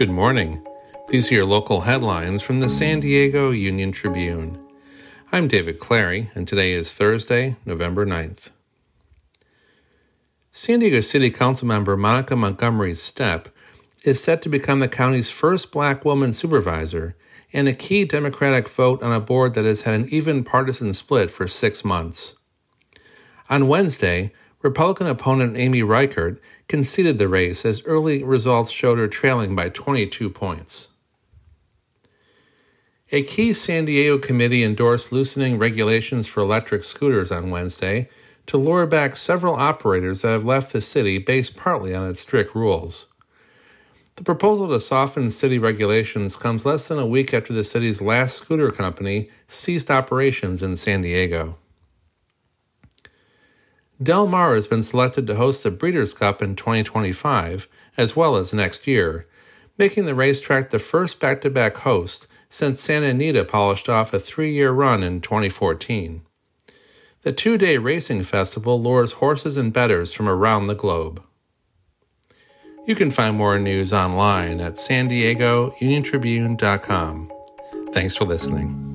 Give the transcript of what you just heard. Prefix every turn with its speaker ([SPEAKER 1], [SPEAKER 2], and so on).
[SPEAKER 1] Good morning. These are your local headlines from the San Diego Union Tribune. I'm David Clary, and today is Thursday, November 9th. San Diego City Council member Monica Montgomery Steppe is set to become the county's first black woman supervisor and a key Democratic vote on a board that has had an even partisan split for six months. On Wednesday, Republican opponent Amy Reichert conceded the race as early results showed her trailing by 22 points. A key San Diego committee endorsed loosening regulations for electric scooters on Wednesday to lure back several operators that have left the city based partly on its strict rules. The proposal to soften city regulations comes less than a week after the city's last scooter company ceased operations in San Diego. Del Mar has been selected to host the Breeders' Cup in 2025, as well as next year, making the racetrack the first back to back host since Santa Anita polished off a three year run in 2014. The two day racing festival lures horses and bettors from around the globe. You can find more news online at san diego. Thanks for listening.